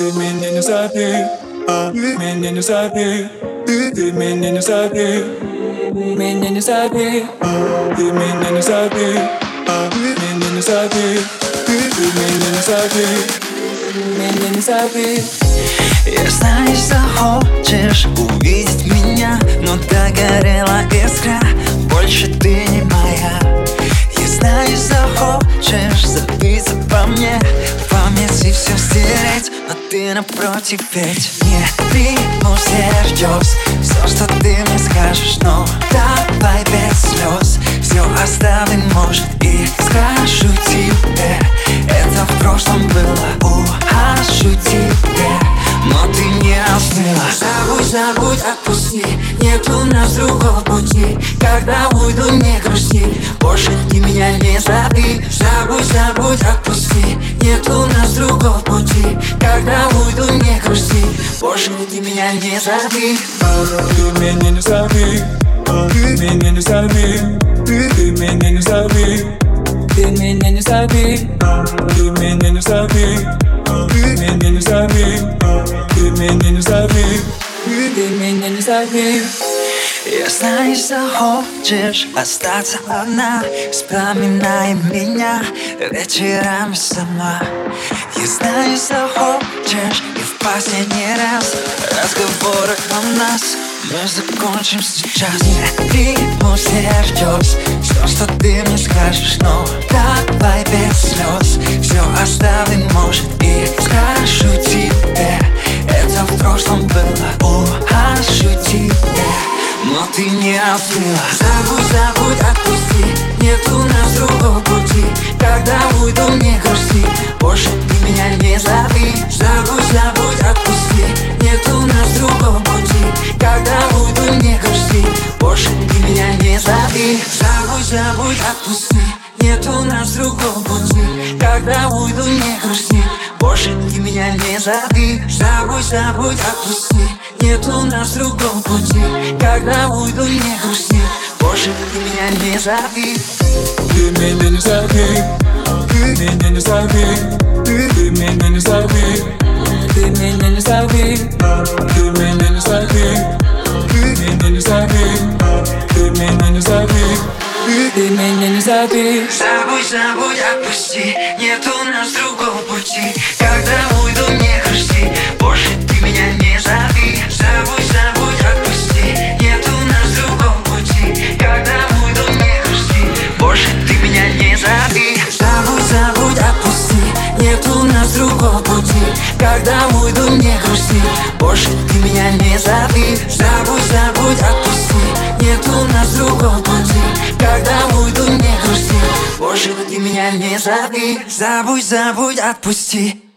Ты меня не забей, а, меня не забей Ты меня не забей, меня не забей а, Ты меня не забей, а, меня не забей Ты меня не забей, меня не забей Я знаю, захочешь увидеть меня Но догорела искра, больше ты не моя. Я знаю, захочешь забиться по мне В памяти все стереть ты напротив ведь. Не приму всерьез Все, что ты мне скажешь Но давай без слез Все оставим, может, и скажу тебе. Это в прошлом было Ухожу тебе. Но ты не остыла. Забудь, забудь, отпусти. Нет у нас другого пути. Когда уйду, не грусти. Больше ты меня не забей Забудь, забудь, отпусти меня не забей Ты меня не забей Ты меня не забей Ты меня не забей Ты меня не забей Ты меня не забей Ты меня не забей Ты меня не забей Ты меня не забей я знаю, захочешь остаться одна. Вспоминай меня вечерами сама. Я знаю, захочешь и в последний раз Разговоры о нас. Мы закончим сейчас. Не приму всерьез Все, что ты мне скажешь Но давай без слез Все оставим, может, и скажу тебе. Это в прошлом было. Ухожу тебе. Но ты не остыла. Забудь, забудь, отпусти. Нет у нас другого пути Забудь, забудь, отпусти. Нет у нас другого пути. Когда уйду, не грусти. Больше ты меня не зови. Забудь, забудь, отпусти. Нет у нас другого пути. Когда уйду, не грусти. Больше ты меня не зови. Ты меня не зови. Ты меня не зови. Ты меня не зови. Ты меня не зови. Ты меня не зови зови Забудь, забудь, отпусти. Нет у нас другого пути. Когда уйду, не грусти. Больше ты меня не зови. Забудь, забудь, отпусти. Нет у нас другого пути. Когда уйду, не грусти. Больше ты меня не зови. Забудь, забудь, отпусти. Нет у нас другого пути. Когда уйду, не грусти. Больше ты меня не зови. Забудь, забудь, отпусти. Нет у нас другого пути. Когда уйду, не Больше ты меня не зови Забудь, забудь, отпусти